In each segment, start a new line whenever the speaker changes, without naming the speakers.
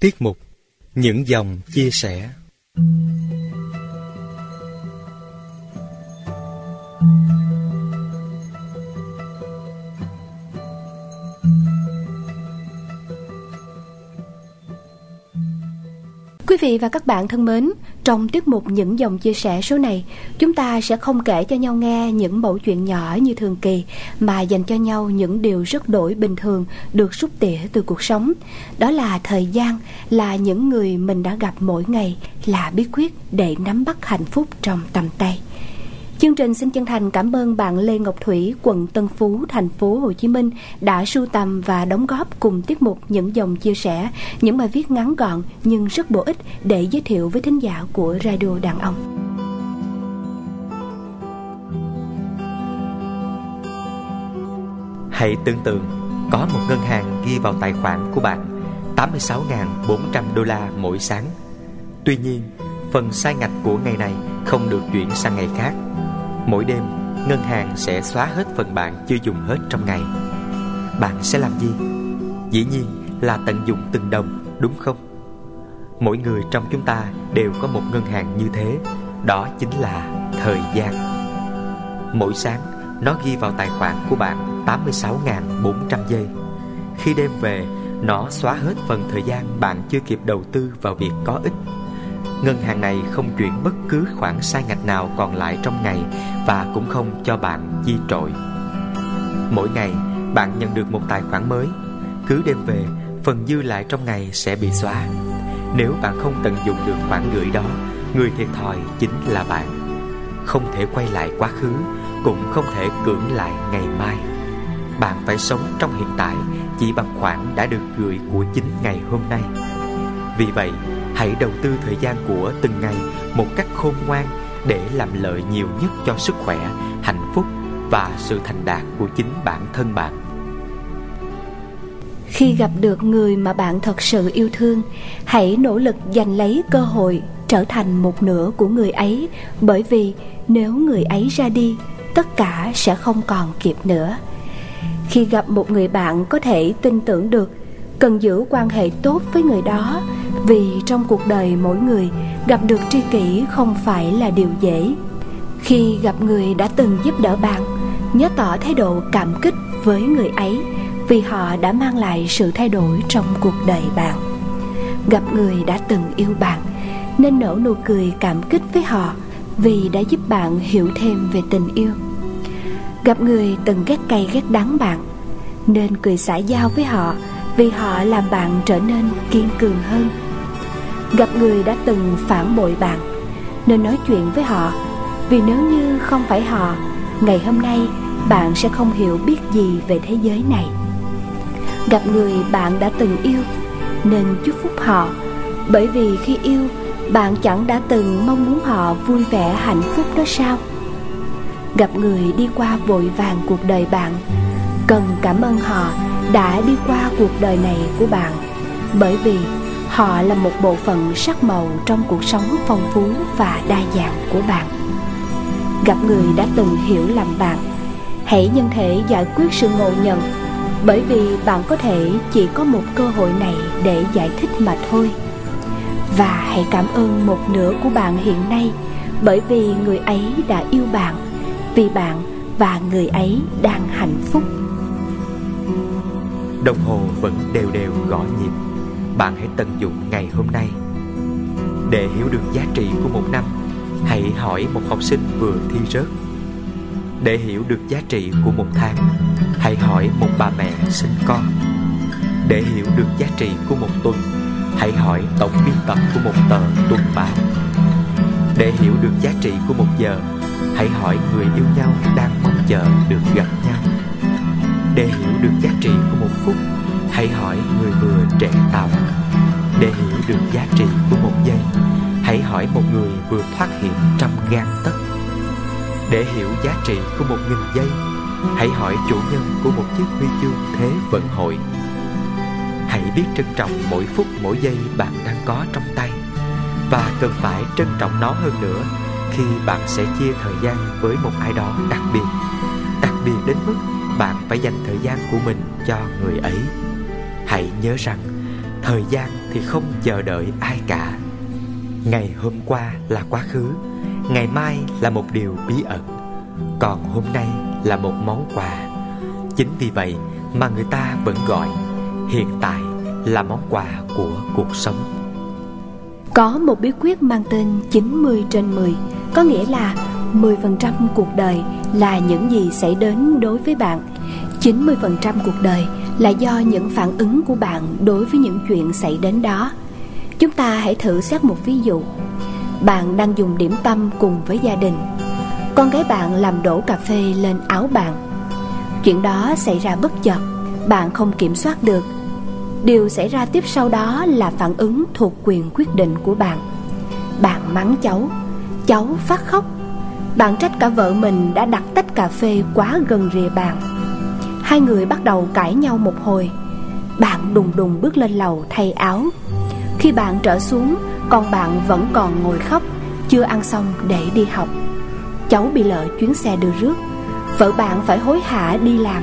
Tiết mục Những dòng chia sẻ.
Quý vị và các bạn thân mến, trong tiết mục những dòng chia sẻ số này, chúng ta sẽ không kể cho nhau nghe những mẫu chuyện nhỏ như thường kỳ, mà dành cho nhau những điều rất đổi bình thường được rút tỉa từ cuộc sống. Đó là thời gian, là những người mình đã gặp mỗi ngày, là bí quyết để nắm bắt hạnh phúc trong tầm tay. Chương trình xin chân thành cảm ơn bạn Lê Ngọc Thủy, quận Tân Phú, thành phố Hồ Chí Minh đã sưu tầm và đóng góp cùng tiết mục những dòng chia sẻ, những bài viết ngắn gọn nhưng rất bổ ích để giới thiệu với thính giả của Radio Đàn Ông.
Hãy tưởng tượng có một ngân hàng ghi vào tài khoản của bạn 86.400 đô la mỗi sáng. Tuy nhiên, phần sai ngạch của ngày này không được chuyển sang ngày khác Mỗi đêm, ngân hàng sẽ xóa hết phần bạn chưa dùng hết trong ngày. Bạn sẽ làm gì? Dĩ nhiên là tận dụng từng đồng, đúng không? Mỗi người trong chúng ta đều có một ngân hàng như thế, đó chính là thời gian. Mỗi sáng, nó ghi vào tài khoản của bạn 86.400 giây. Khi đêm về, nó xóa hết phần thời gian bạn chưa kịp đầu tư vào việc có ích Ngân hàng này không chuyển bất cứ khoản sai ngạch nào còn lại trong ngày và cũng không cho bạn chi trội. Mỗi ngày, bạn nhận được một tài khoản mới. Cứ đêm về, phần dư lại trong ngày sẽ bị xóa. Nếu bạn không tận dụng được khoản gửi đó, người thiệt thòi chính là bạn. Không thể quay lại quá khứ, cũng không thể cưỡng lại ngày mai. Bạn phải sống trong hiện tại chỉ bằng khoản đã được gửi của chính ngày hôm nay. Vì vậy, Hãy đầu tư thời gian của từng ngày một cách khôn ngoan để làm lợi nhiều nhất cho sức khỏe, hạnh phúc và sự thành đạt của chính bản thân bạn.
Khi gặp được người mà bạn thật sự yêu thương, hãy nỗ lực giành lấy cơ hội trở thành một nửa của người ấy bởi vì nếu người ấy ra đi, tất cả sẽ không còn kịp nữa. Khi gặp một người bạn có thể tin tưởng được, cần giữ quan hệ tốt với người đó vì trong cuộc đời mỗi người, gặp được tri kỷ không phải là điều dễ. Khi gặp người đã từng giúp đỡ bạn, nhớ tỏ thái độ cảm kích với người ấy vì họ đã mang lại sự thay đổi trong cuộc đời bạn. Gặp người đã từng yêu bạn, nên nở nụ cười cảm kích với họ vì đã giúp bạn hiểu thêm về tình yêu. Gặp người từng ghét cay ghét đắng bạn, nên cười xã giao với họ vì họ làm bạn trở nên kiên cường hơn gặp người đã từng phản bội bạn. Nên nói chuyện với họ, vì nếu như không phải họ, ngày hôm nay bạn sẽ không hiểu biết gì về thế giới này. Gặp người bạn đã từng yêu, nên chúc phúc họ, bởi vì khi yêu, bạn chẳng đã từng mong muốn họ vui vẻ, hạnh phúc đó sao? Gặp người đi qua vội vàng cuộc đời bạn, cần cảm ơn họ đã đi qua cuộc đời này của bạn, bởi vì họ là một bộ phận sắc màu trong cuộc sống phong phú và đa dạng của bạn. Gặp người đã từng hiểu lầm bạn, hãy nhân thể giải quyết sự ngộ nhận, bởi vì bạn có thể chỉ có một cơ hội này để giải thích mà thôi. Và hãy cảm ơn một nửa của bạn hiện nay, bởi vì người ấy đã yêu bạn, vì bạn và người ấy đang hạnh phúc.
Đồng hồ vẫn đều đều gõ nhịp bạn hãy tận dụng ngày hôm nay. Để hiểu được giá trị của một năm, hãy hỏi một học sinh vừa thi rớt. Để hiểu được giá trị của một tháng, hãy hỏi một bà mẹ sinh con. Để hiểu được giá trị của một tuần, hãy hỏi tổng biên tập của một tờ tuần báo để hiểu được giá trị của một giờ, hãy hỏi người yêu nhau đang mong chờ được gặp nhau. Để hiểu được Hãy hỏi người vừa trẻ tàu Để hiểu được giá trị của một giây, Hãy hỏi một người vừa thoát hiểm trăm gan tất Để hiểu giá trị của một nghìn giây, Hãy hỏi chủ nhân của một chiếc huy chương thế vận hội. Hãy biết trân trọng mỗi phút mỗi giây bạn đang có trong tay, Và cần phải trân trọng nó hơn nữa Khi bạn sẽ chia thời gian với một ai đó đặc biệt. Đặc biệt đến mức bạn phải dành thời gian của mình cho người ấy hãy nhớ rằng, Thời gian thì không chờ đợi ai cả. Ngày hôm qua là quá khứ, Ngày mai là một điều bí ẩn. Còn hôm nay là một món quà. Chính vì vậy mà người ta vẫn gọi, Hiện tại là món quà của cuộc sống.
Có một bí quyết mang tên 90 trên 10 Có nghĩa là 10% cuộc đời là những gì xảy đến đối với bạn. 90% cuộc đời là do những phản ứng của bạn đối với những chuyện xảy đến đó. Chúng ta hãy thử xét một ví dụ. Bạn đang dùng điểm tâm cùng với gia đình. Con gái bạn làm đổ cà phê lên áo bạn. Chuyện đó xảy ra bất chợt, bạn không kiểm soát được. Điều xảy ra tiếp sau đó là phản ứng thuộc quyền quyết định của bạn. Bạn mắng cháu. Cháu phát khóc. Bạn trách cả vợ mình đã đặt tách cà phê quá gần rìa bàn Hai người bắt đầu cãi nhau một hồi. Bạn đùng đùng bước lên lầu thay áo. Khi bạn trở xuống Con bạn vẫn còn ngồi khóc, Chưa ăn xong để đi học. Cháu bị lỡ chuyến xe đưa rước. Vợ bạn phải hối hả đi làm.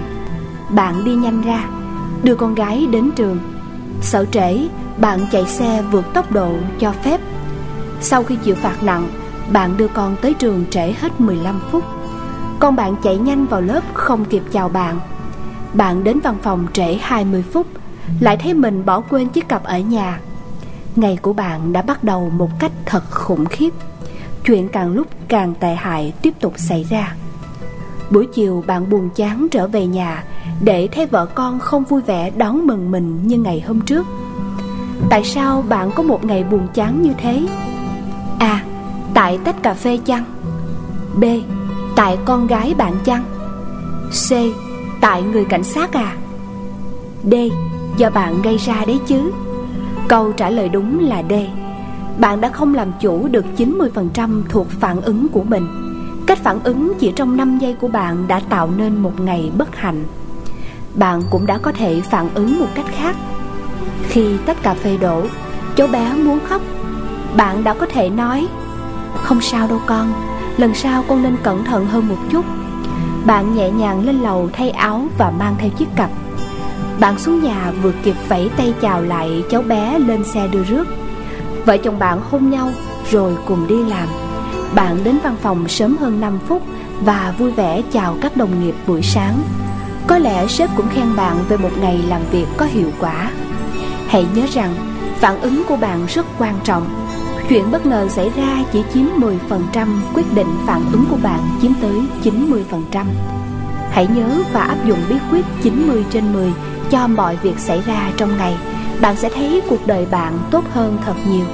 Bạn đi nhanh ra, Đưa con gái đến trường. Sợ trễ, Bạn chạy xe vượt tốc độ cho phép. Sau khi chịu phạt nặng, Bạn đưa con tới trường trễ hết 15 phút. Con bạn chạy nhanh vào lớp không kịp chào bạn bạn đến văn phòng trễ 20 phút, Lại thấy mình bỏ quên chiếc cặp ở nhà Ngày của bạn đã bắt đầu một cách thật khủng khiếp Chuyện càng lúc càng tệ hại tiếp tục xảy ra Buổi chiều bạn buồn chán trở về nhà Để thấy vợ con không vui vẻ đón mừng mình như ngày hôm trước Tại sao bạn có một ngày buồn chán như thế? A. Tại tách cà phê chăng? B. Tại con gái bạn chăng? C Tại người cảnh sát à? D, Do bạn gây ra đấy chứ? Câu trả lời đúng là D. Bạn đã không làm chủ được 90% thuộc phản ứng của mình. Cách phản ứng chỉ trong 5 giây của bạn đã tạo nên một ngày bất hạnh. Bạn cũng đã có thể phản ứng một cách khác. Khi tách cà phê đổ Cháu bé muốn khóc, Bạn đã có thể nói, Không sao đâu con, Lần sau con nên cẩn thận hơn một chút bạn nhẹ nhàng lên lầu thay áo và mang theo chiếc cặp. Bạn xuống nhà vừa kịp vẫy tay chào lại cháu bé lên xe đưa rước. Vợ chồng bạn hôn nhau rồi cùng đi làm. Bạn đến văn phòng sớm hơn 5 phút Và vui vẻ chào các đồng nghiệp buổi sáng. Có lẽ sếp cũng khen bạn về một ngày làm việc có hiệu quả. Hãy nhớ rằng phản ứng của bạn rất quan trọng. Chuyện bất ngờ xảy ra chỉ chiếm 10% quyết định phản ứng của bạn, chiếm tới 90%. Hãy nhớ và áp dụng bí quyết 90 trên 10 cho mọi việc xảy ra trong ngày. Bạn sẽ thấy cuộc đời bạn tốt hơn thật nhiều.